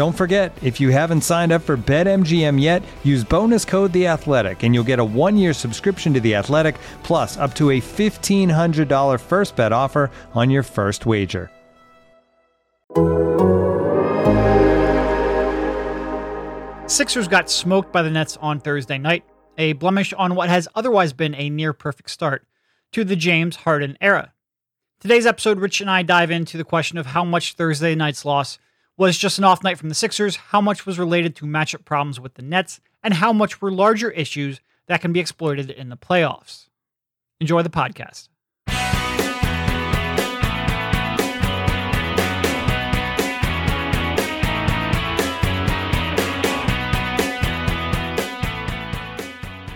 Don't forget, if you haven't signed up for BetMGM yet, use bonus code The Athletic, and you'll get a one-year subscription to The Athletic, plus up to a fifteen hundred dollar first bet offer on your first wager. Sixers got smoked by the Nets on Thursday night, a blemish on what has otherwise been a near perfect start to the James Harden era. Today's episode, Rich and I dive into the question of how much Thursday night's loss was just an off night from the Sixers, how much was related to matchup problems with the Nets, and how much were larger issues that can be exploited in the playoffs. Enjoy the podcast.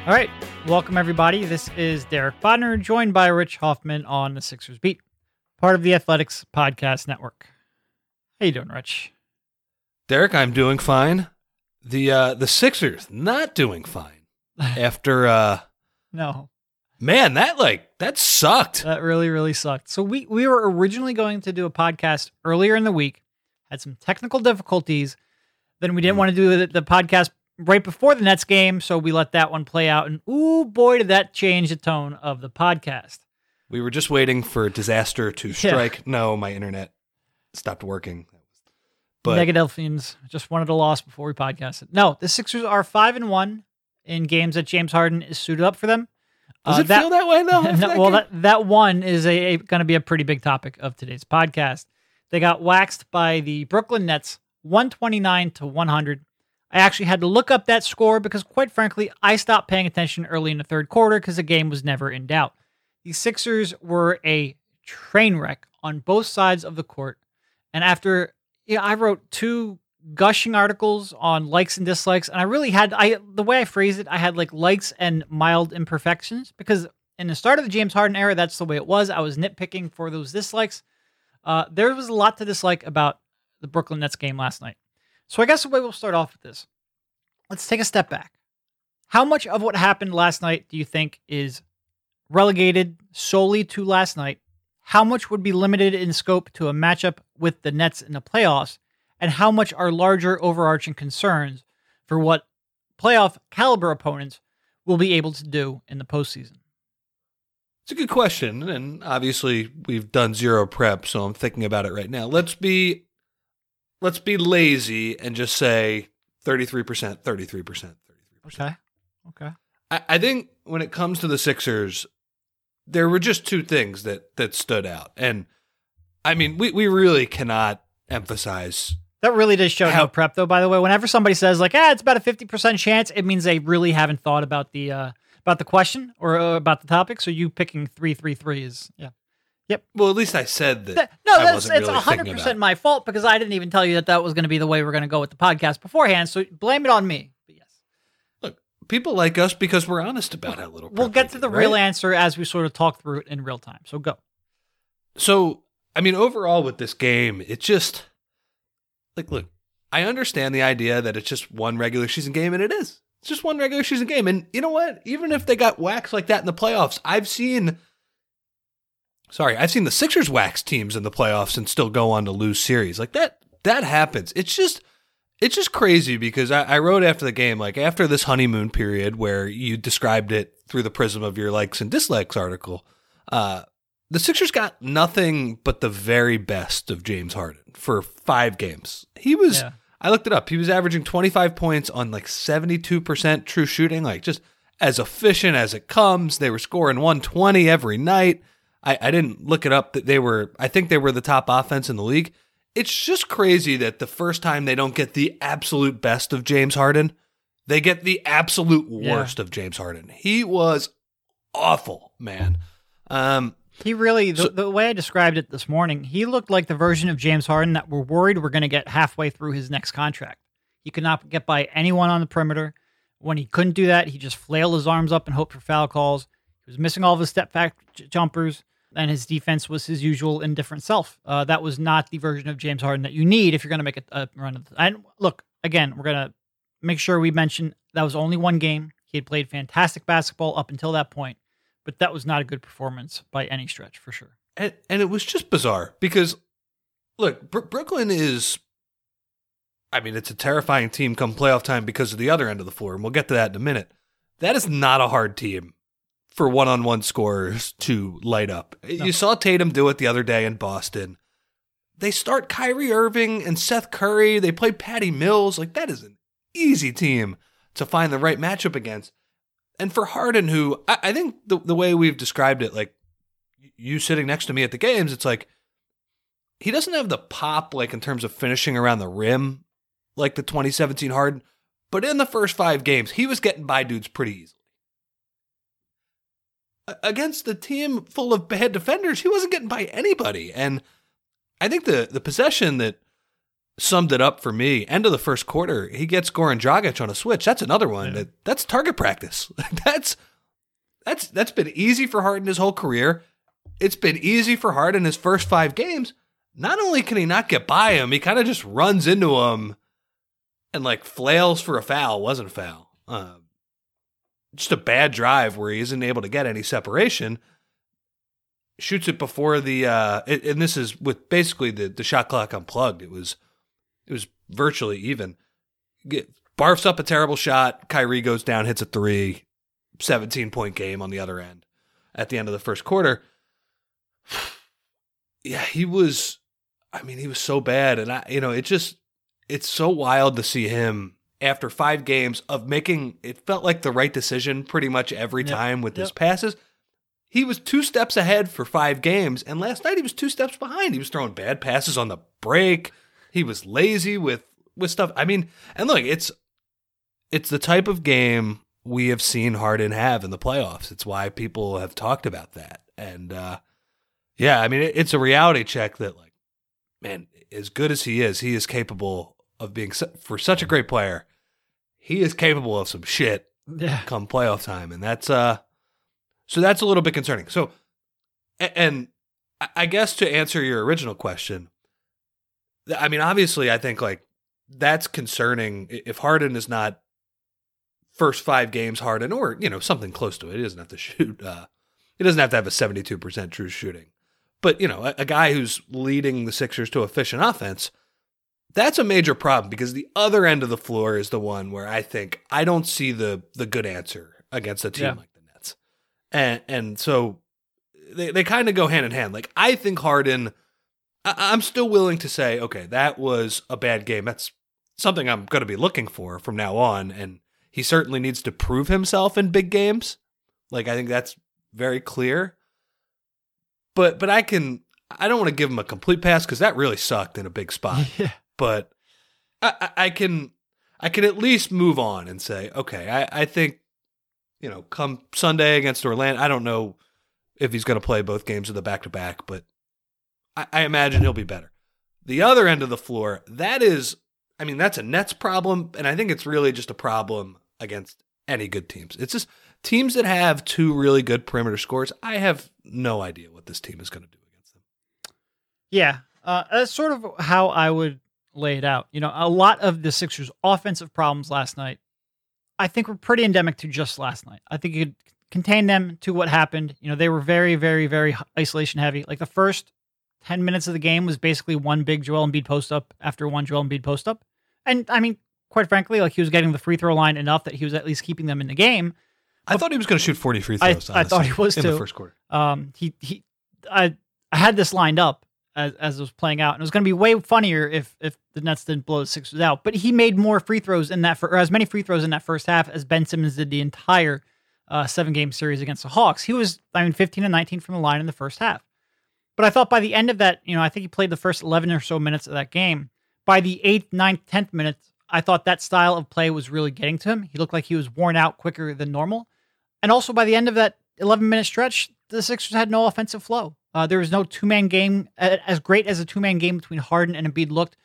All right, welcome everybody. This is Derek Bodner, joined by Rich Hoffman on the Sixers Beat, part of the Athletics Podcast Network. How you doing, Rich? Derek, I'm doing fine. The uh the Sixers not doing fine. After uh No, man, that like that sucked. that really, really sucked. So we we were originally going to do a podcast earlier in the week, had some technical difficulties. Then we didn't want to do the, the podcast right before the Nets game, so we let that one play out. And ooh, boy, did that change the tone of the podcast. We were just waiting for disaster to strike. No, my internet stopped working. But Negadelphians just wanted a loss before we podcasted. No, the Sixers are five and one in games that James Harden is suited up for them. does Uh, it feel that way though? No, that well, game? that, that one is a, going to be a pretty big topic of today's podcast. They got waxed by the Brooklyn Nets, one twenty nine to one hundred. I actually had to look up that score because, quite frankly, I stopped paying attention early in the third quarter because the game was never in doubt. The Sixers were a train wreck on both sides of the court, and after yeah, I wrote two gushing articles on likes and dislikes, and I really had I the way I phrased it, I had like likes and mild imperfections because in the start of the James Harden era, that's the way it was. I was nitpicking for those dislikes. Uh, there was a lot to dislike about the Brooklyn Nets game last night. So I guess the way we'll start off with this. Let's take a step back. How much of what happened last night do you think is relegated solely to last night? How much would be limited in scope to a matchup with the Nets in the playoffs? And how much are larger overarching concerns for what playoff caliber opponents will be able to do in the postseason? It's a good question, and obviously we've done zero prep, so I'm thinking about it right now. Let's be let's be lazy and just say 33%, 33%, 33%. Okay. Okay. I, I think when it comes to the Sixers, there were just two things that that stood out. And I mean, we, we really cannot emphasize That really does show no How- prep, though. By the way, whenever somebody says like, "ah, it's about a fifty percent chance," it means they really haven't thought about the uh, about the question or uh, about the topic. So you picking three three three is yeah. Yep. Well, at least I said that. Th- no, I that's it's hundred percent my fault because I didn't even tell you that that was going to be the way we're going to go with the podcast beforehand. So blame it on me. But yes, Look, people like us because we're honest about how little. we'll get to the real answer as we sort of talk through it in real time. So go. So, I mean, overall with this game, it just like look, I understand the idea that it's just one regular season game, and it is. It's just one regular season game. And you know what? Even if they got waxed like that in the playoffs, I've seen sorry, I've seen the Sixers wax teams in the playoffs and still go on to lose series. Like that that happens. It's just it's just crazy because I, I wrote after the game, like after this honeymoon period where you described it through the prism of your likes and dislikes article, uh, the Sixers got nothing but the very best of James Harden for five games. He was, Yeah. I looked it up, he was averaging 25 points on like 72% true shooting, like just as efficient as it comes. They were scoring 120 every night. I, I didn't look it up that they were, I think they were the top offense in the league. It's just crazy that the first time they don't get the absolute best of James Harden, they get the absolute Yeah. worst of James Harden. He was awful, man. Um, He really, the, So- the way I described it this morning, he looked like the version of James Harden that we're worried we're going to get halfway through his next contract. He could not get by anyone on the perimeter. When he couldn't do that, he just flailed his arms up and hoped for foul calls. He was missing all of his step back j- jumpers, and his defense was his usual indifferent self. Uh, that was not the version of James Harden that you need if you're going to make a, a run. Of and look, again, we're going to make sure we mention that was only one game. He had played fantastic basketball up until that point, but that was not a good performance by any stretch for sure. and, and it was just bizarre because look Br- brooklyn is i mean it's a terrifying team come playoff time because of the other end of the floor and we'll get to that in a minute that is not a hard team for one-on-one scorers to light up No. you saw tatum do it the other day in boston they start Kyrie Irving and Seth Curry. They play Patty Mills. Like that is an easy team to find the right matchup against. And for Harden, who I, I think the the way we've described it, like you sitting next to me at the games, it's like he doesn't have the pop like in terms of finishing around the rim like the 2017 Harden, but in the first five games, he was getting by dudes pretty easily. Against a team full of bad defenders, he wasn't getting by anybody. And I think the the possession that summed it up for me, end of the first quarter, he gets Goran Dragic on a switch. That's another one. Yeah. That, that's target practice. that's that's that's been easy for Harden his whole career. It's been easy for Harden his first five games. Not only can he not get by him, he kind of just runs into him and like flails for a foul. Wasn't a foul. Uh, just a bad drive where he isn't able to get any separation. Shoots it before the uh, and this is with basically the the shot clock unplugged. It was it was virtually even. Get, barfs up a terrible shot. Kyrie goes down, hits a three. 17 point game on the other end at the end of the first quarter. Yeah, he was I mean, he was so bad and I you know, it just it's so wild to see him after 5 games of making it felt like the right decision pretty much every Yep, time with his passes. He was 2 steps ahead for 5 games and last night he was 2 steps behind. He was throwing bad passes on the break. He was lazy with with stuff. I mean, and look, it's it's the type of game we have seen Harden have in the playoffs. It's why people have talked about that. And uh, yeah, I mean, it, it's a reality check that, like, man, as good as he is, he is capable of being su- for such a great player. He is capable of some shit Yeah. come playoff time, and that's uh, so that's a little bit concerning. So, and I- guess to answer your original question, I mean, obviously, I think like that's concerning if Harden is not first five games Harden or you know something close to it. He doesn't have to shoot. Uh, he doesn't have to have a seventy-two percent true shooting, but you know, a, a guy who's leading the Sixers to efficient offense. That's a major problem because the other end of the floor is the one where I think I don't see the the good answer against a team Yeah. like the Nets, and and so they they kind of go hand in hand. Like I think Harden, I, I'm still willing to say, okay, that was a bad game. That's something I'm going to be looking for from now on, and he certainly needs to prove himself in big games. Like I think that's very clear. But but I can I don't want to give him a complete pass because that really sucked in a big spot yeah. But I, I- can I can at least move on and say, okay, I, I think, you know, come Sunday against Orlando, I don't know if he's going to play both games of the back to back, but I, I imagine he'll be better. The other end of the floor, that is, I mean, that's a Nets problem, and I think it's really just a problem against any good teams. It's just teams that have two really good perimeter scores. I have no idea what this team is going to do against them. Yeah, uh, that's sort of how I would lay it out. You know, a lot of the Sixers' offensive problems last night, I think, were pretty endemic to just last night. I think you could contain them to what happened. You know, they were very, very, very isolation heavy. Like the first 10 minutes of the game was basically one big Joel Embiid post up after one Joel Embiid post up. And I mean, quite frankly, like he was getting the free throw line enough that he was at least keeping them in the game. I thought he was going to shoot 40 free I- throws. I thought he honestly, was in too. the first quarter. Um, he he I I had this lined up as as it was playing out, and it was going to be way funnier if if the Nets didn't blow the Sixers out. But he made more free throws in that, for, or as many free throws in that first half as Ben Simmons did the entire uh, seven game series against the Hawks. He was, I mean, 15 and 19 from the line in the first half. But I thought by the end of that, you know, I think he played the first 11 or so minutes of that game. By the eighth, ninth, tenth minute, I thought that style of play was really getting to him. He looked like he was worn out quicker than normal. And also by the end of that 11 minute stretch, the Sixers had no offensive flow. Uh, there was no two man game as great as a two man game between Harden and Embiid looked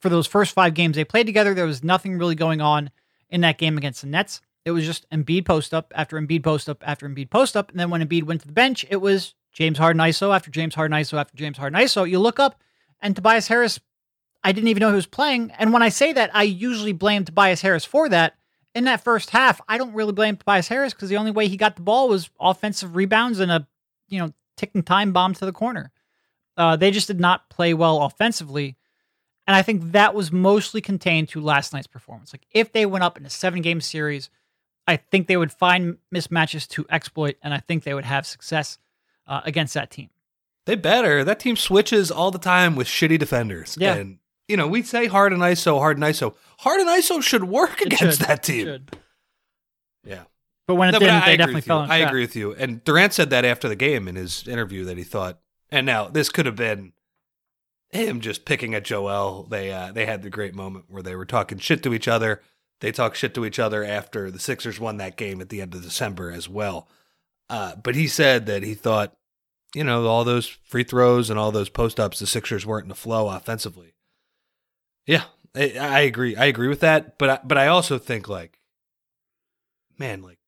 for those first five games they played together. There was nothing really going on in that game against the Nets. It was just Embiid post up after Embiid post up after Embiid post up. And then when Embiid went to the bench, it was James Harden ISO after James Harden ISO after James Harden ISO. You look up and Tobias Harris, I didn't even know he was playing. And when I say that, I usually blame Tobias Harris for that. In that first half, I don't really blame Tobias Harris because the only way he got the ball was offensive rebounds and a, you know, ticking time bomb to the corner. Uh, they just did not play well offensively. And I think that was mostly contained to last night's performance. Like if they went up in a seven game series, I think they would find mismatches to exploit, and I think they would have success uh, against that team. They better. That team switches all the time with shitty defenders. Yeah. And, you know, we say Harden ISO, Harden ISO. Harden ISO should work It against should. that team. Yeah. But when it No, didn't, I they definitely fell in I agree with you. And Durant said that after the game in his interview that he thought, and now this could have been him just picking at Joel. They uh, they had the great moment where they were talking shit to each other. They talked shit to each other after the Sixers won that game at the end of December as well. Uh, but he said that he thought, you know, all those free throws and all those post ups, the Sixers weren't in the flow offensively. Yeah, I, I agree. I agree with that. But I, but I also think like, man, like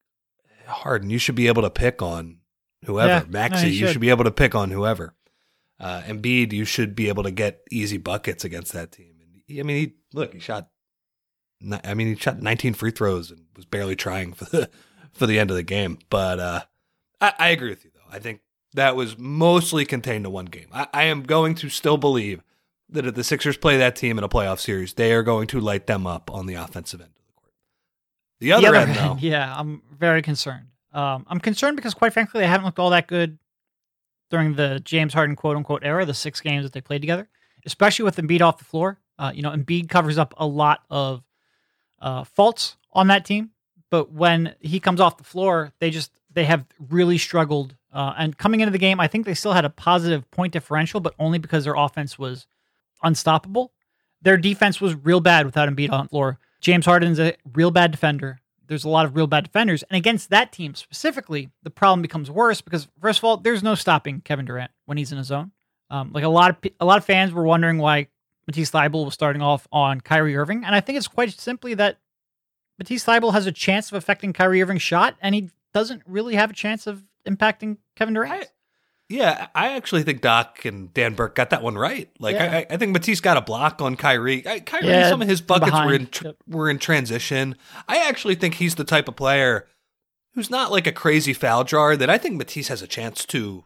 Harden, you should be able to pick on whoever. Yeah, Maxey, no, you should. should be able to pick on whoever. Uh, Embiid, you should be able to get easy buckets against that team. And he, I mean, he look, he shot. I mean, he shot 19 free throws and was barely trying for the for the end of the game. But uh, I, I agree with you, though. I think that was mostly contained to one game. I, I am going to still believe that if the Sixers play that team in a playoff series, they are going to light them up on the offensive end of the court. The other, end, though, yeah, I'm very concerned. Um, I'm concerned because, quite frankly, they haven't looked all that good during the James Harden quote unquote era, the six games that they played together, especially with Embiid off the floor. Uh, you know, Embiid covers up a lot of uh, faults on that team, but when he comes off the floor, they just they have really struggled. Uh, and coming into the game, I think they still had a positive point differential, but only because their offense was unstoppable. Their defense was real bad without Embiid on the floor. James Harden's a real bad defender. There's a lot of real bad defenders, and against that team specifically, the problem becomes worse because first of all, there's no stopping Kevin Durant when he's in a zone. Um, like a lot of a lot of fans were wondering why Matisse Thybulle was starting off on Kyrie Irving, and I think it's quite simply that Matisse Thybulle has a chance of affecting Kyrie Irving's shot, and he doesn't really have a chance of impacting Kevin Durant. Yeah, I actually think Doc and Dan Burke got that one right. Like, Yeah. I, I think Matisse got a block on Kyrie. I, Kyrie, Yeah, some of his buckets were in tr- Yep. were in transition. I actually think he's the type of player who's not like a crazy foul jar that I think Matisse has a chance to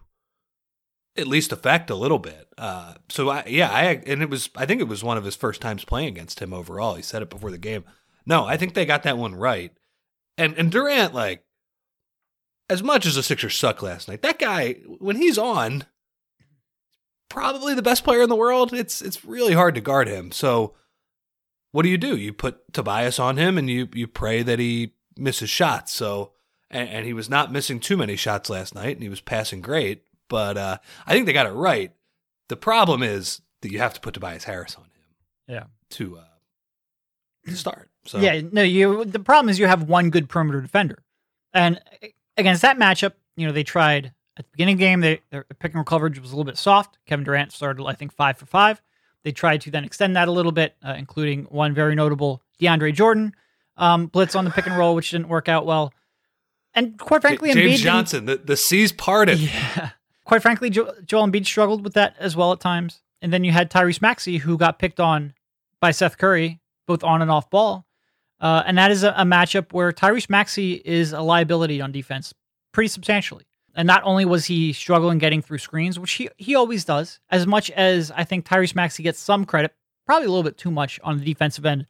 at least affect a little bit. Uh, so I, yeah, I and it was I think it was one of his first times playing against him overall. He said it before the game. No, I think they got that one right. And and Durant like as much as the Sixers suck last night, that guy when he's on, probably the best player in the world. It's it's really hard to guard him. So what do you do? You put Tobias on him and you you pray that he misses shots. So and, and he was not missing too many shots last night, and he was passing great. But uh, I think they got it right. The problem is that you have to put Tobias Harris on him Yeah. to uh, to start. So Yeah, no, you. The problem is you have one good perimeter defender, and against that matchup, you know they tried at the beginning of the game. They, their pick and roll coverage was a little bit soft. Kevin Durant started, I think, five for five. They tried to then extend that a little bit, uh, including one very notable DeAndre Jordan um, blitz on the pick and roll, which didn't work out well. And quite frankly, J- Embiid James didn't- Johnson, the, the seas parted. yeah. Quite frankly, jo- Joel Embiid struggled with that as well at times. And then you had Tyrese Maxey, who got picked on by Seth Curry, both on and off ball. Uh, and that is a, a matchup where Tyrese Maxey is a liability on defense pretty substantially. And not only was he struggling getting through screens, which he, he always does, as much as I think Tyrese Maxey gets some credit, probably a little bit too much on the defensive end,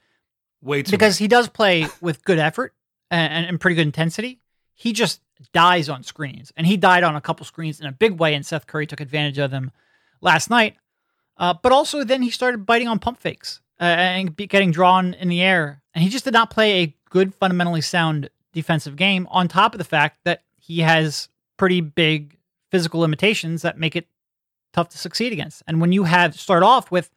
Way too because he does play with good effort and, and, and pretty good intensity. He just dies on screens, and he died on a couple screens in a big way, and Seth Curry took advantage of them last night. Uh, but also, then he started biting on pump fakes uh, and getting drawn in the air, and he just did not play a good, fundamentally sound defensive game. On top of the fact that he has pretty big physical limitations that make it tough to succeed against. And when you have start off with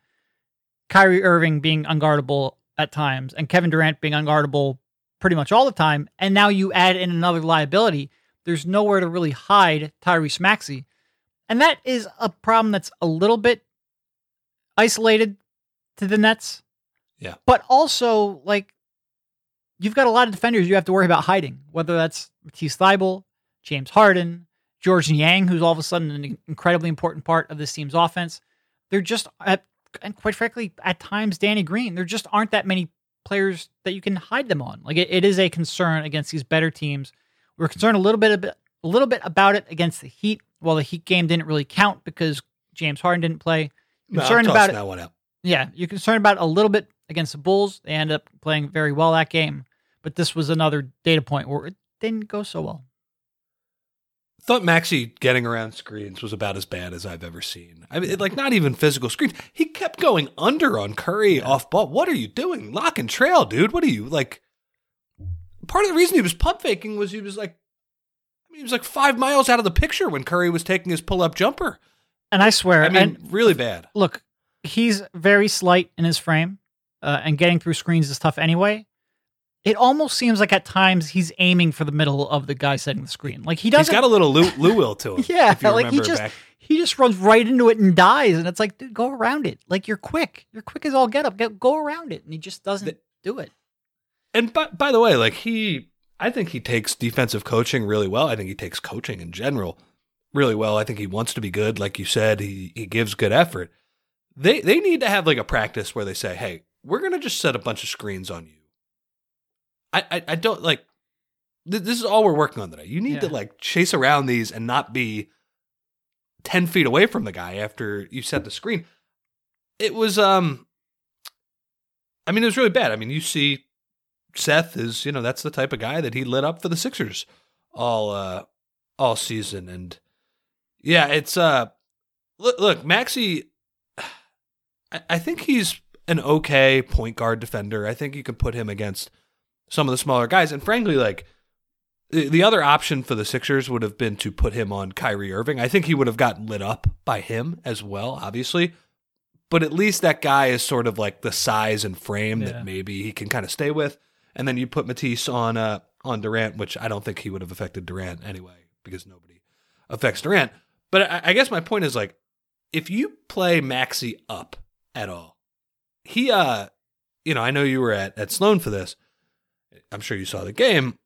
Kyrie Irving being unguardable at times and Kevin Durant being unguardable pretty much all the time, and now you add in another liability, there's nowhere to really hide Tyrese Maxey. And that is a problem that's a little bit isolated to the Nets. Yeah. But also, like, you've got a lot of defenders you have to worry about hiding, whether that's Matisse Thybulle, James Harden, Georges Niang, who's all of a sudden an incredibly important part of this team's offense. They're just, at, and quite frankly, at times, Danny Green. There just aren't that many players that you can hide them on. Like, it, it is a concern against these better teams. We're concerned a little bit, a little bit about it against the Heat. Well, the Heat game didn't really count because James Harden didn't play. No, Concerned about tossing it. that one out. Yeah, you're concerned about a little bit against the Bulls. They end up playing very well that game, but this was another data point where it didn't go so well. Thought Maxey getting around screens was about as bad as I've ever seen. I mean, it- like not even physical screens. He kept going under on Curry off ball. What are you doing? Lock and trail, dude. What are you like? Part of the reason he was pump faking was he was like, I mean, he was like five miles out of the picture when Curry was taking his pull up jumper. And I swear, I mean, really bad. look, he's very slight in his frame, uh, and getting through screens is tough anyway. It almost seems like at times he's aiming for the middle of the guy setting the screen. Like he doesn't. He's got a little Lou, Lou will to him. yeah, if you like he remember just back. he just runs right into it and dies, and it's like, dude, go around it. Like you're quick. You're quick as all get up. Get, go around it, and he just doesn't The- do it. And by, by the way, like he, I think he takes defensive coaching really well. I think he takes coaching in general really well. I think he wants to be good, like you said. He he gives good effort. They they need to have like a practice where they say, "Hey, we're gonna just set a bunch of screens on you." I I, I don't like. Th- this is all we're working on today. You need to like chase around these and not be ten feet away from the guy after you set the screen. It was um. I mean, it was really bad. I mean, you see Seth is, you know, that's the type of guy that he lit up for the Sixers all uh all season and yeah, it's uh look look, Maxey I, think he's an okay point guard defender. I think you can put him against some of the smaller guys and frankly like the, the other option for the Sixers would have been to put him on Kyrie Irving. I think he would have gotten lit up by him as well, obviously. But at least that guy is sort of like the size and frame Yeah. that maybe he can kind of stay with and then you put Matisse on uh on Durant, which I don't think he would have affected Durant anyway because nobody affects Durant. But I, I guess my point is like, if you play Maxey up at all, he uh, you know, I know you were at at Sloan for this. I'm sure you saw the game.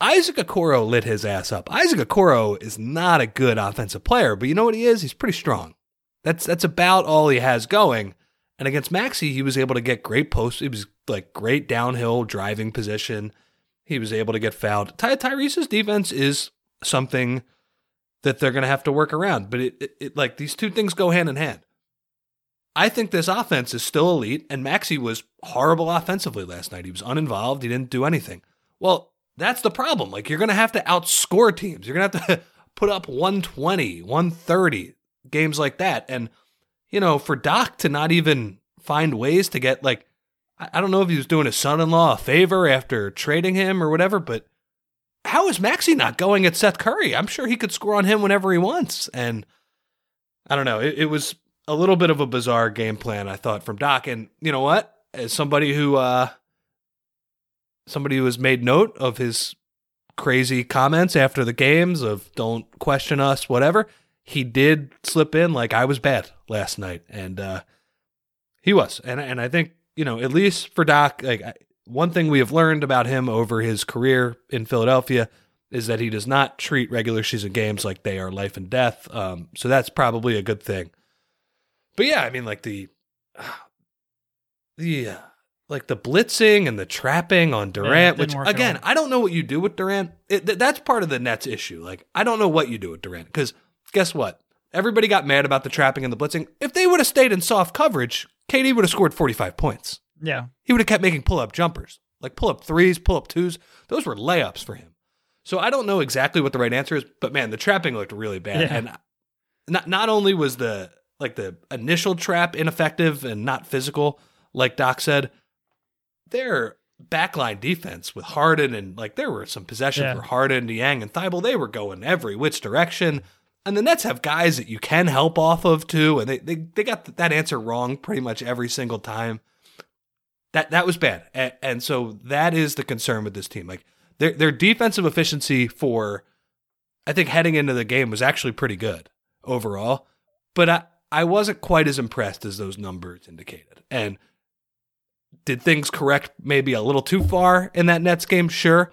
Isaac Okoro lit his ass up. Isaac Okoro is not a good offensive player, but you know what he is? He's pretty strong. That's that's about all he has going. And against Maxey, he was able to get great posts. He was like great downhill driving position. He was able to get fouled. Ty- Tyrese's defense is something that they're going to have to work around. But it, it, it like these two things go hand in hand. I think this offense is still elite, and Maxey was horrible offensively last night. He was uninvolved. He didn't do anything. Well, that's the problem. Like you're going to have to outscore teams. You're going to have to put up 120, 130 games like that. And you know, for Doc to not even find ways to get like I don't know if he was doing his son-in-law a favor after trading him or whatever, but how is Maxey not going at Seth Curry? I'm sure he could score on him whenever he wants. And I don't know. It, it was a little bit of a bizarre game plan, I thought, from Doc. And you know what? As somebody who uh somebody who has made note of his crazy comments after the games of don't question us, whatever, he did slip in like I was bad last night. And uh he was. And and I think, you know, at least for Doc, like I, one thing we have learned about him over his career in Philadelphia is that he does not treat regular season games like they are life and death. Um, so that's probably a good thing. But yeah, I mean, like the the uh, like the blitzing and the trapping on Durant, didn't which again. I don't know what you do with Durant. It, th- that's part of the Nets issue. Like, I don't know what you do with Durant because guess what? Everybody got mad about the trapping and the blitzing. If they would have stayed in soft coverage, KD would have scored 45 points. Yeah. He would have kept making pull up jumpers, like pull up threes, pull up twos. Those were layups for him. So I don't know exactly what the right answer is, but man, the trapping looked really bad. Yeah. And not not only was the like the initial trap ineffective and not physical, like Doc said, their backline defense with Harden and like there were some possessions Yeah. where Harden, Niang, and Thybulle, they were going every which direction. And the Nets have guys that you can help off of too, and they they, they got that answer wrong pretty much every single time. That that was bad, and, and so that is the concern with this team. Like their their defensive efficiency for, I think heading into the game was actually pretty good overall, but I I wasn't quite as impressed as those numbers indicated. And did things correct maybe a little too far in that Nets game? Sure,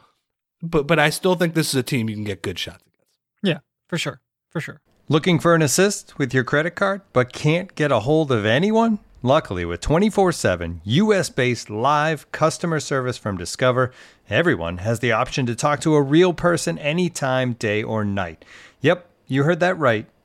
but but I still think this is a team you can get good shots against. Yeah, for sure. For sure. Looking for an assist with your credit card, but can't get a hold of anyone? Luckily, with 24 7 US based live customer service from Discover, everyone has the option to talk to a real person anytime, day or night. Yep, you heard that right.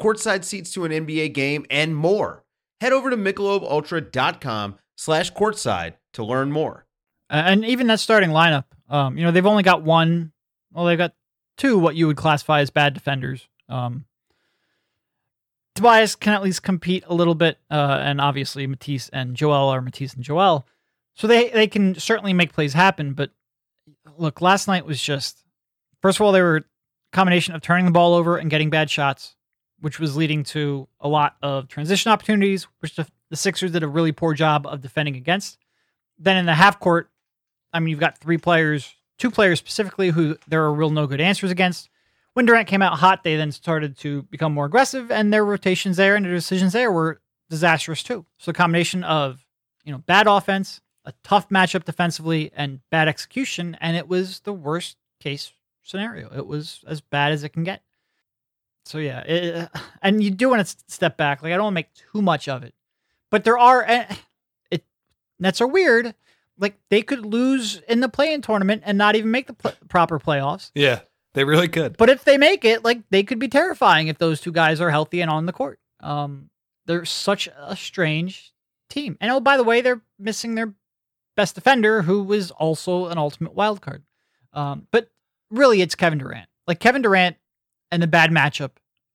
courtside seats to an NBA game, and more. Head over to michelobultra.com slash courtside to learn more. And even that starting lineup, um, you know, they've only got one. Well, they've got two what you would classify as bad defenders. Um, Tobias can at least compete a little bit, uh, and obviously Matisse and Joel are Matisse and Joel, so they they can certainly make plays happen. But look, last night was just first of all they were combination of turning the ball over and getting bad shots, which was leading to a lot of transition opportunities, which the, the Sixers did a really poor job of defending against. Then in the half court, I mean, you've got three players, two players specifically, who there are real no good answers against. When Durant came out hot, they then started to become more aggressive, and their rotations there and their decisions there were disastrous too. So, combination of you know bad offense, a tough matchup defensively, and bad execution, and it was the worst case scenario. It was as bad as it can get. So yeah, it, and you do want to step back. Like I don't want to make too much of it, but there are eh, it Nets are weird. Like they could lose in the play-in tournament and not even make the pl- proper playoffs. Yeah, they really could. But if they make it, like they could be terrifying if those two guys are healthy and on the court. Um, they're such a strange team. And oh, by the way, they're missing their best defender, who was also an ultimate wild card. Um, but really, it's Kevin Durant. Like Kevin Durant and the bad matchup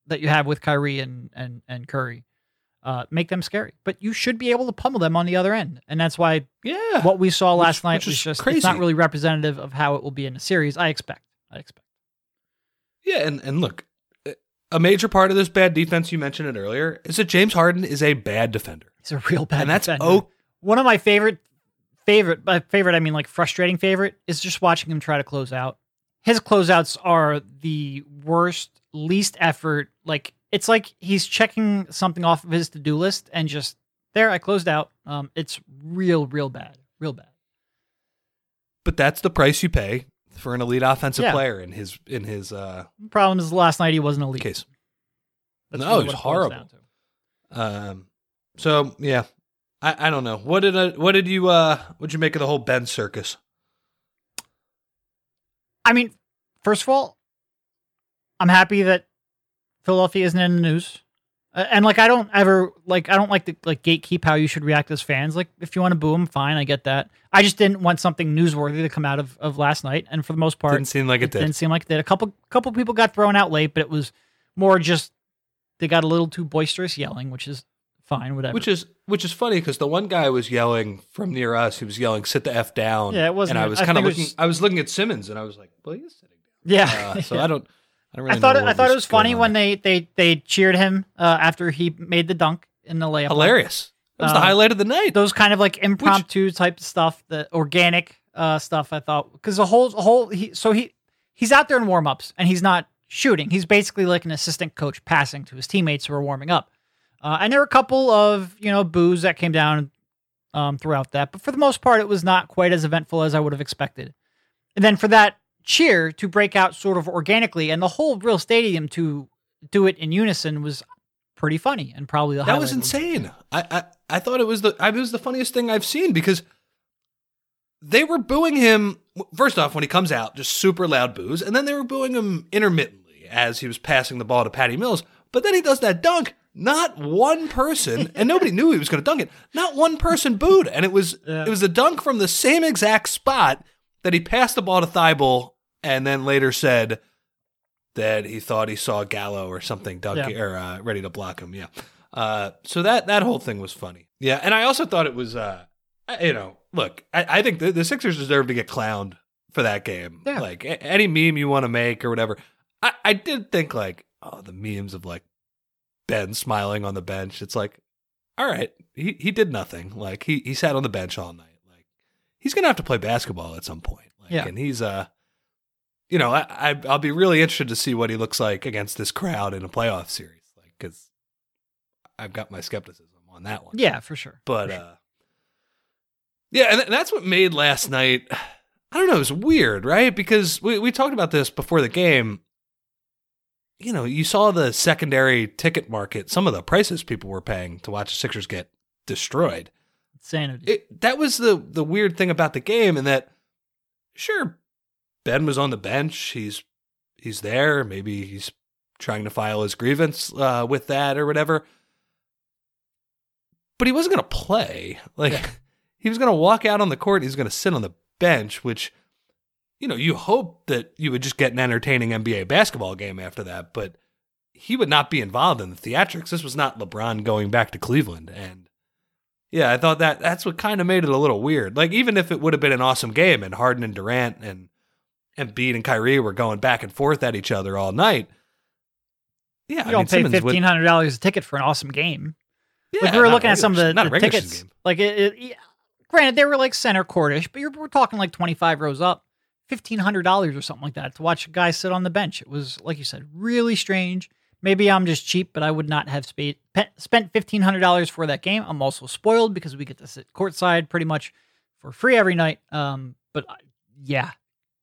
that you have with Kyrie and and and Curry. Uh, make them scary, but you should be able to pummel them on the other end, and that's why Yeah, what we saw last Which- night which was is just crazy. it's not really representative of how it will be in a series. I expect. I expect. Yeah, and and look, a major part of this bad defense you mentioned it earlier is that James Harden is a bad defender, He's a real bad and that's defender. oh One of my favorite, favorite, by favorite I mean like frustrating favorite is just watching him try to close out. His closeouts are the worst, least effort. Like it's like he's checking something off of his to do list and just there I closed out. Um, it's real, real bad, real bad. but that's the price you pay for an elite offensive Yeah. player in his in his uh, Problem is last night he wasn't elite. case. That's No, really he was what it boils horrible. Um, so yeah, I, I don't know what did I, what did you uh what did you make of the whole Ben circus? I mean, first of all, I'm happy that Philadelphia isn't in the news. Uh, and like, I don't ever like, I don't like to like gatekeep how you should react as fans. Like, if you want to boo them, fine, I get that. I just didn't want something newsworthy to come out of, of last night. And for the most part, Didn't seem like it did. didn't seem like it did. A couple couple people got thrown out late, but it was more just they got a little too boisterous yelling, which is fine, whatever. Which is which is funny because the one guy was yelling from near us. He was yelling, "Sit the f down." Yeah, it wasn't And I was kind of looking. was- I was looking at Simmons, and I was like, "Well, he is sitting yeah. down." Uh, so I don't. I don't really I thought it, I thought it was funny when there. they they they cheered him uh, after he made the dunk in the layup. hilarious. That was the Uh, highlight of the night. those kind of like impromptu type stuff, the organic uh, stuff. I thought because the whole whole he so he he's out there in warm ups and he's not shooting. He's basically like an assistant coach passing to his teammates who are warming up. Uh, and there were a couple of you know boos that came down um, throughout that, but for the most part, it was not quite as eventful as I would have expected. And then for that cheer to break out sort of organically, and the whole real stadium to do it in unison was pretty funny and probably the That was highlight of the game. insane. I, I I thought it was the I, it was the funniest thing I've seen because they were booing him first off when he comes out, just super loud boos, and then they were booing him intermittently as he was passing the ball to Patty Mills. But then he does that dunk. Not one person, and nobody knew he was going to dunk it. Not one person booed, and it was Yeah. it was a dunk from the same exact spot that he passed the ball to Thybulle, and then later said that he thought he saw Gallo or something dunk Yeah. or uh, ready to block him. Yeah. Uh, so that that whole thing was funny. Yeah, and I also thought it was, uh, you know, look, I, I think the, the Sixers deserve to get clowned for that game. Yeah. Like a- any meme you want to make or whatever. I, I did think like, oh, the memes of like Ben smiling on the bench. It's like, all right, he he did nothing. Like he he sat on the bench all night. Like he's gonna have to play basketball at some point. Like, Yeah. and he's uh. You know, I, I I'll be really interested to see what he looks like against this crowd in a playoff series, like because I've got my skepticism on that one. Yeah, for sure. But uh yeah, and th- that's what made last night I don't know, it was weird, right? Because we we talked about this before the game. You know, you saw the secondary ticket market, some of the prices people were paying to watch the Sixers get destroyed. Insanity. It, that was the the weird thing about the game and that sure Ben was on the bench, he's he's there, maybe he's trying to file his grievance uh, with that or whatever but he wasn't going to play. Like Yeah. he was going to walk out on the court. He's going to sit on the bench, which you know you hope that you would just get an entertaining NBA basketball game after that. But he would not be involved in the theatrics. This was not LeBron going back to Cleveland, and yeah, I thought that that's what kind of made it a little weird. Like even if it would have been an awesome game and Harden and Durant and and Embiid and Kyrie were going back and forth at each other all night. Yeah, you I don't mean, pay Simmons fifteen hundred dollars a ticket for an awesome game. Yeah, like we were looking at some of the, the tickets. game. Like it, it yeah, granted, they were like center courtish, but you're, we're talking like twenty five rows up, fifteen hundred dollars or something like that to watch a guy sit on the bench. It was like you said, really strange. Maybe I'm just cheap, but I would not have spent fifteen hundred dollars for that game. I'm also spoiled because we get to sit courtside pretty much for free every night. Um, but I- yeah,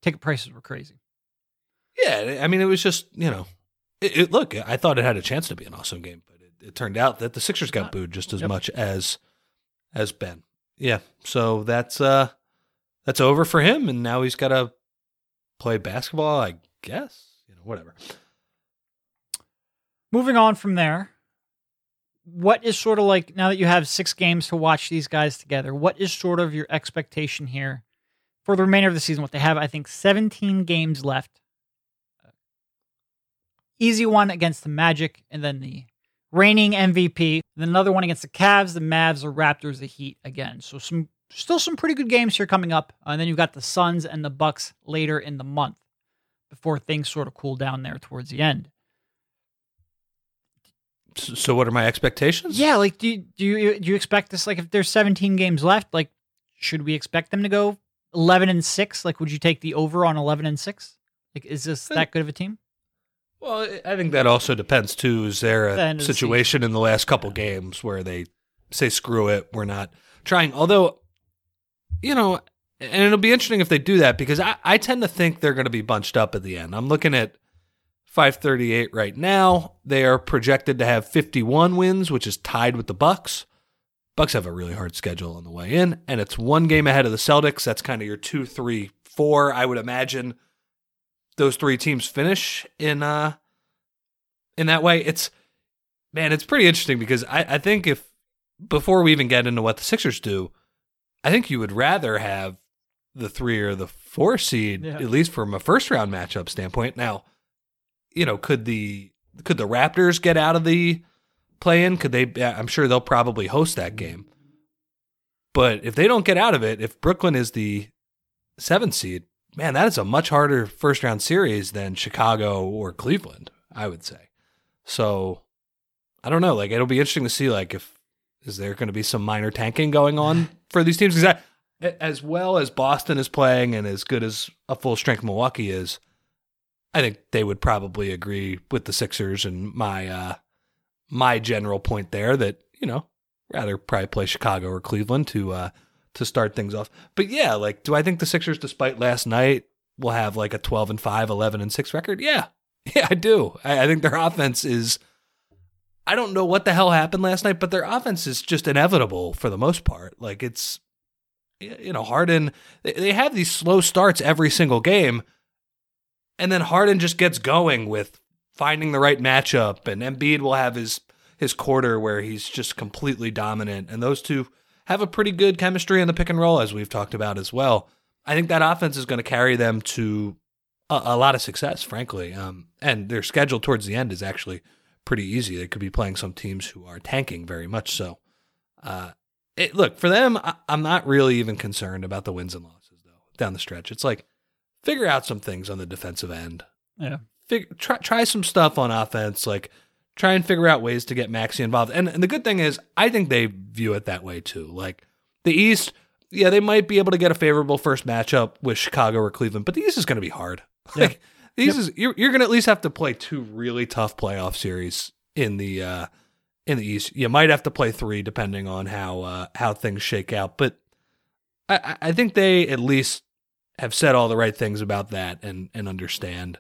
ticket prices were crazy. Yeah, I mean, it was just you know, it, it, look, I thought it had a chance to be an awesome game, but it, it turned out that the Sixers got booed just as Yep. much as as Ben. Yeah, so that's uh that's over for him, and now he's got to play basketball, I guess. You know, whatever. Moving on from there, what is sort of like now that you have six games to watch these guys together? What is sort of your expectation here for the remainder of the season? What they have, I think, 17 games left. Easy one against the Magic, and then the reigning MVP. Then another one against the Cavs, the Mavs, the Raptors, the Heat again. So some still some pretty good games here coming up. Uh, and then you've got the Suns and the Bucks later in the month before things sort of cool down there towards the end. So, what are my expectations? Yeah, like do you, do you do you expect this? Like, if there's 17 games left, like, should we expect them to go 11 and six? Like, would you take the over on 11 and six? Like, is this that good of a team? Well, I think that also depends too. Is there a of the situation in the last couple games where they say, "Screw it, we're not trying"? Although, you know, and it'll be interesting if they do that because I, I tend to think they're going to be bunched up at the end. I'm looking at 538 right now. They are projected to have 51 wins, which is tied with the Bucks. Bucks have a really hard schedule on the way in, and it's one game ahead of the Celtics. That's kind of your two, three, four. I would imagine those three teams finish in uh in that way. It's man, it's pretty interesting because I, I think if before we even get into what the Sixers do, I think you would rather have the three or the four seed, Yeah. at least from a first round matchup standpoint. Now, you know, could the could the Raptors get out of the play in? Could they I'm sure they'll probably host that game. But if they don't get out of it, if Brooklyn is the seventh seed, man, that is a much harder first round series than Chicago or Cleveland, I would say. So I don't know. Like it'll be interesting to see like if is there going to be some minor tanking going on for these teams because as well as Boston is playing and as good as a full strength Milwaukee is, I think they would probably agree with the Sixers and my uh my general point there that you know rather probably play Chicago or Cleveland to uh to start things off. But yeah, like do I think the Sixers despite last night will have like a 12 and 5, 11 and 6 record? Yeah. Yeah, I do. I, I think their offense is. I don't know what the hell happened last night, but their offense is just inevitable for the most part. Like it's, you know, Harden, they have these slow starts every single game. And then Harden just gets going with finding the right matchup, and Embiid will have his his quarter where he's just completely dominant, and those two have a pretty good chemistry in the pick and roll, as we've talked about as well. I think that offense is going to carry them to a, a lot of success, frankly. Um, and their schedule towards the end is actually pretty easy. They could be playing some teams who are tanking very much so. Uh, it, look for them. I, I'm not really even concerned about the wins and losses though down the stretch. It's like figure out some things on the defensive end. Yeah. Fig- try try some stuff on offense. Like try and figure out ways to get Maxey involved. And, and the good thing is, I think they view it that way too. Like the East, yeah, they might be able to get a favorable first matchup with Chicago or Cleveland, but the East is going to be hard. Like the East is you're you're going to at least have to play two really tough playoff series in the uh in the East. You might have to play three depending on how uh how things shake out, but I I think they at least have said all the right things about that and and understand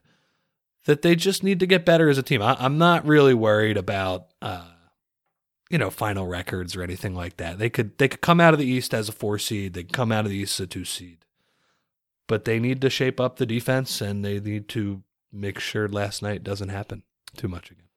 that they just need to get better as a team. I, am not really worried about uh, you know final records or anything like that. They could they could come out of the East as a four seed. They could come out of the East as a two seed, but they need to shape up the defense and they need to make sure last night doesn't happen too much again.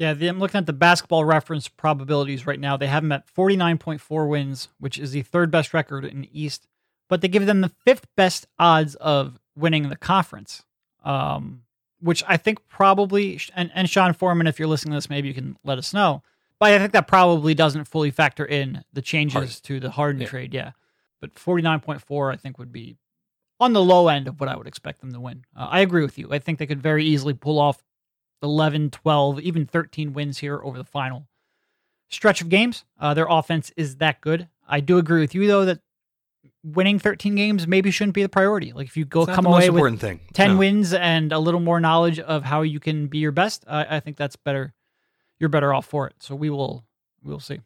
Yeah, the, I'm looking at the basketball reference probabilities right now. They have them at 49.4 wins, which is the third best record in the East, but they give them the fifth best odds of winning the conference, um, which I think probably, and, and Sean Forman, if you're listening to this, maybe you can let us know. But I think that probably doesn't fully factor in the changes Harden. to the Harden Yeah. trade. Yeah. But 49.4, I think, would be on the low end of what I would expect them to win. Uh, I agree with you. I think they could very easily pull off 11, 12, even 13 wins here over the final stretch of games. Uh, their offense is that good. I do agree with you, though, that winning 13 games maybe shouldn't be the priority. Like if you go come away with thing. 10 No. wins and a little more knowledge of how you can be your best, I I think that's better. You're better off for it. So we will, we will see.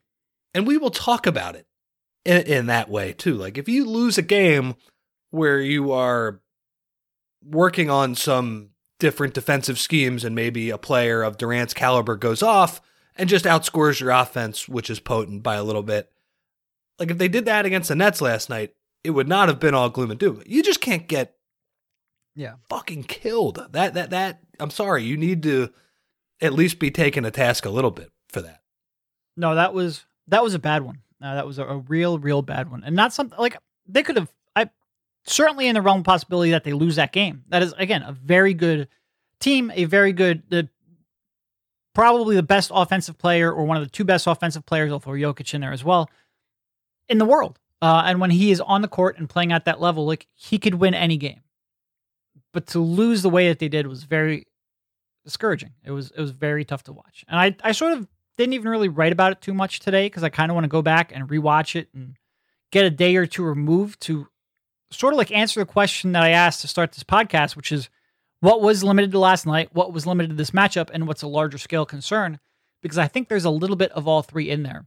and we will talk about it in, in that way too. Like if you lose a game where you are working on some different defensive schemes and maybe a player of Durant's caliber goes off and just outscores your offense, which is potent by a little bit. Like if they did that against the Nets last night, it would not have been all gloom and doom. You just can't get Yeah. fucking killed. That that that I'm sorry, you need to at least be taken to task a little bit for that. No, that was that was a bad one. Uh, that was a, a real, real bad one, and not something like they could have. Certainly in the realm of possibility that they lose that game. That is again a very good team, a very good, the probably the best offensive player or one of the two best offensive players. Throw Jokic in there as well in the world. Uh, and when he is on the court and playing at that level, like he could win any game. But to lose the way that they did was very discouraging. It was it was very tough to watch, and I I sort of didn't even really write about it too much today because I kind of want to go back and rewatch it and get a day or two removed to sort of like answer the question that I asked to start this podcast, which is what was limited to last night, what was limited to this matchup, and what's a larger scale concern? Because I think there's a little bit of all three in there,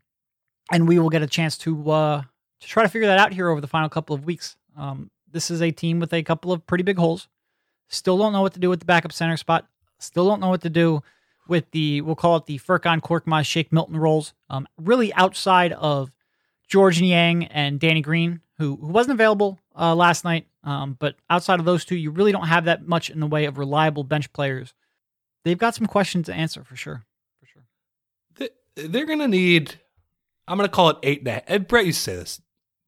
and we will get a chance to uh, to try to figure that out here over the final couple of weeks. Um, this is a team with a couple of pretty big holes. Still don't know what to do with the backup center spot. Still don't know what to do with the we'll call it the Furkan Korkmaz Shake Milton roles. Um, really outside of Georges Niang and Danny Green, who, who wasn't available uh, last night. Um, but outside of those two, you really don't have that much in the way of reliable bench players. They've got some questions to answer for sure. For sure. They- They're going to need, I'm going to call it eight and a half. And Brett used to say this.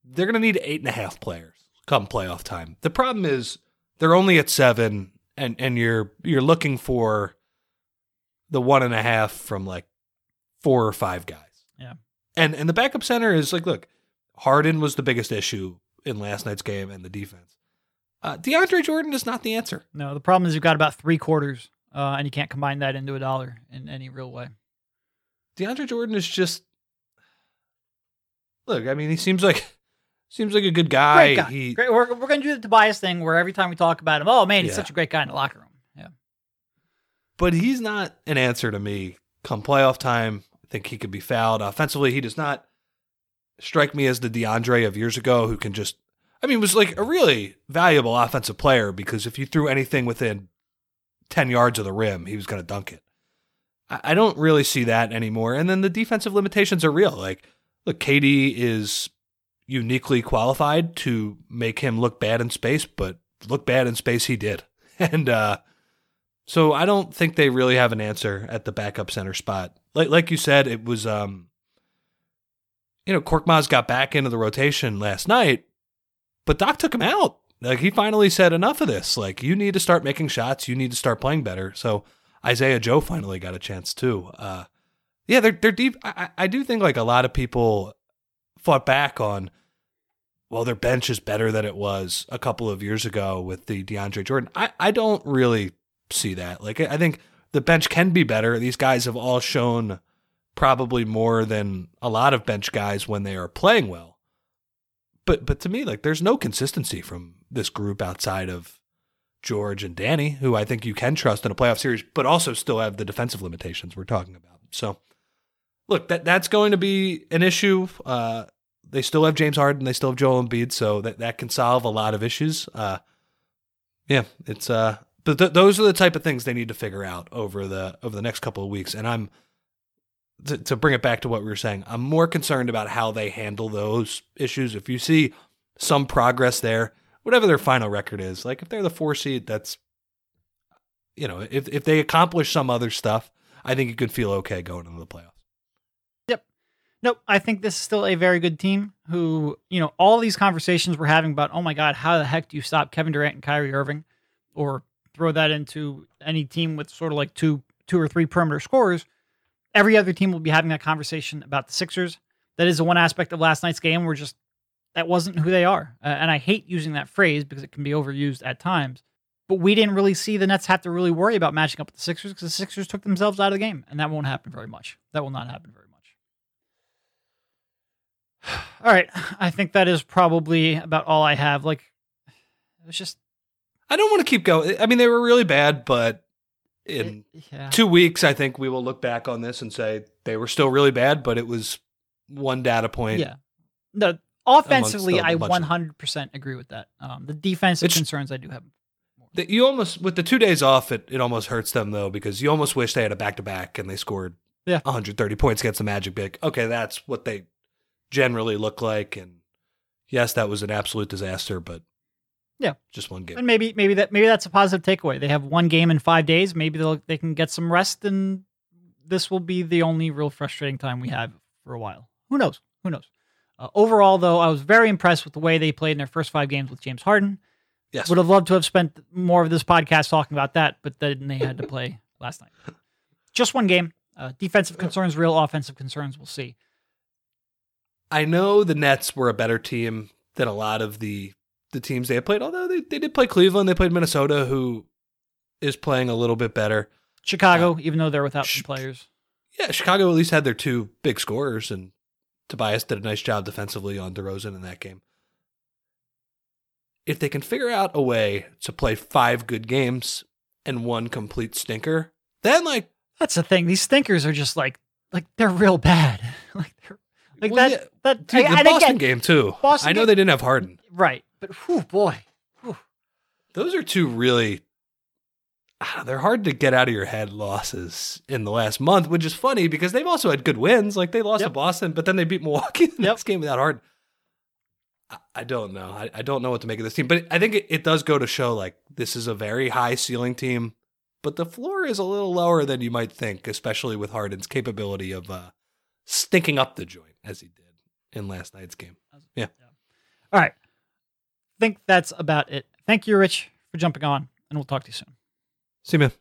They're going to need eight and a half players come playoff time. The problem is they're only at seven, and, and you're you're looking for the one and a half from like four or five guys. Yeah. And and the backup center is like, look, Harden was the biggest issue in last night's game and the defense. Uh, DeAndre Jordan is not the answer. No, the problem is you've got about three quarters, uh, and you can't combine that into a dollar in any real way. DeAndre Jordan is just look. I mean, he seems like seems like a good guy. Great guy. He Great. We're, we're going to do the Tobias thing where every time we talk about him, oh man, he's Yeah. such a great guy in the locker room. Yeah. but he's not an answer to me come playoff time. I think he could be fouled offensively. He does not strike me as the DeAndre of years ago who can just. I mean, was like a really valuable offensive player because if you threw anything within ten yards of the rim, he was going to dunk it. I, I don't really see that anymore. And then the defensive limitations are real. Like, look, KD is uniquely qualified to make him look bad in space, but look bad in space he did. And uh so I don't think they really have an answer at the backup center spot. Like like you said, it was um you know, Korkmaz got back into the rotation last night, but Doc took him out. Like he finally said enough of this. Like you need to start making shots, you need to start playing better. So Isaiah Joe finally got a chance too. Uh yeah, they're they're deep. I, I do think like a lot of people fought back on well, their bench is better than it was a couple of years ago with the DeAndre Jordan. I, I don't really see that. Like, I think the bench can be better. These guys have all shown probably more than a lot of bench guys when they are playing well. But but to me, like, there's no consistency from this group outside of George and Danny, who I think you can trust in a playoff series, but also still have the defensive limitations we're talking about. So, look, that that's going to be an issue. Uh, they still have James Harden, they still have Joel Embiid, so that that can solve a lot of issues. Uh, yeah, it's uh, but th- those are the type of things they need to figure out over the over the next couple of weeks. And I'm to, to bring it back to what we were saying. I'm more concerned about how they handle those issues. If you see some progress there, whatever their final record is, like if they're the four seed, that's you know, if if they accomplish some other stuff, I think you could feel okay going into the playoffs. Yep. Nope. I think this is still a very good team who, you know, all these conversations we're having about, oh my God, how the heck do you stop Kevin Durant and Kyrie Irving? Or throw that into any team with sort of like two two or three perimeter scorers. Every other team will be having that conversation about the Sixers. That is the one aspect of last night's game where just that wasn't who they are. Uh, and I hate using that phrase because it can be overused at times. But we didn't really see the Nets have to really worry about matching up with the Sixers because the Sixers took themselves out of the game. And that won't happen very much. That will not happen very much. All right. I think that is probably about all I have. Like, it's just, I don't want to keep going. I mean, they were really bad, but in yeah. two weeks, I think we will look back on this and say they were still really bad, but it was one data point. Yeah. No, offensively, I a I bunch of- 100% agree with that. Um, the defensive It's- concerns I do have. That you almost with the two days off, it, it almost hurts them though because you almost wish they had a back to back and they scored Yeah. 130 points against the Magic. Big okay, that's what they generally look like, and yes, that was an absolute disaster, but Yeah. just one game. And maybe maybe that maybe that's a positive takeaway. They have one game in five days. Maybe they'll they can get some rest, and this will be the only real frustrating time we have for a while. Who knows? Who knows? Uh, overall, though, I was very impressed with the way they played in their first five games with James Harden. Yes, Would have loved to have spent more of this podcast talking about that, but then they had to play last night. Just one game. Uh, defensive concerns, real offensive concerns. We'll see. I know the Nets were a better team than a lot of the the teams they had played. Although they, they did play Cleveland, they played Minnesota, who is playing a little bit better. Chicago, uh, even though they're without some players. Yeah, Chicago at least had their two big scorers, and Tobias did a nice job defensively on DeRozan in that game. if they can figure out a way to play five good games and one complete stinker, then like That's the thing. These stinkers are just like like they're real bad. like they're like Well, that yeah. that dude, the and Boston again, game too. Boston I know game- they didn't have Harden. right. But whew, boy. Those are two really ah, they're hard to get out of your head losses in the last month, which is funny because they've also had good wins. Like they lost to Boston, but then they beat Milwaukee in the Yep. next game without Harden. I, I don't know. I, I don't know what to make of this team, but I think it, it does go to show like this is a very high ceiling team, but the floor is a little lower than you might think, especially with Harden's capability of uh, stinking up the joint as he did in last night's game. Yeah. All right. Think that's about it. Thank you, Rich, for jumping on, and we'll talk to you soon. See you, man.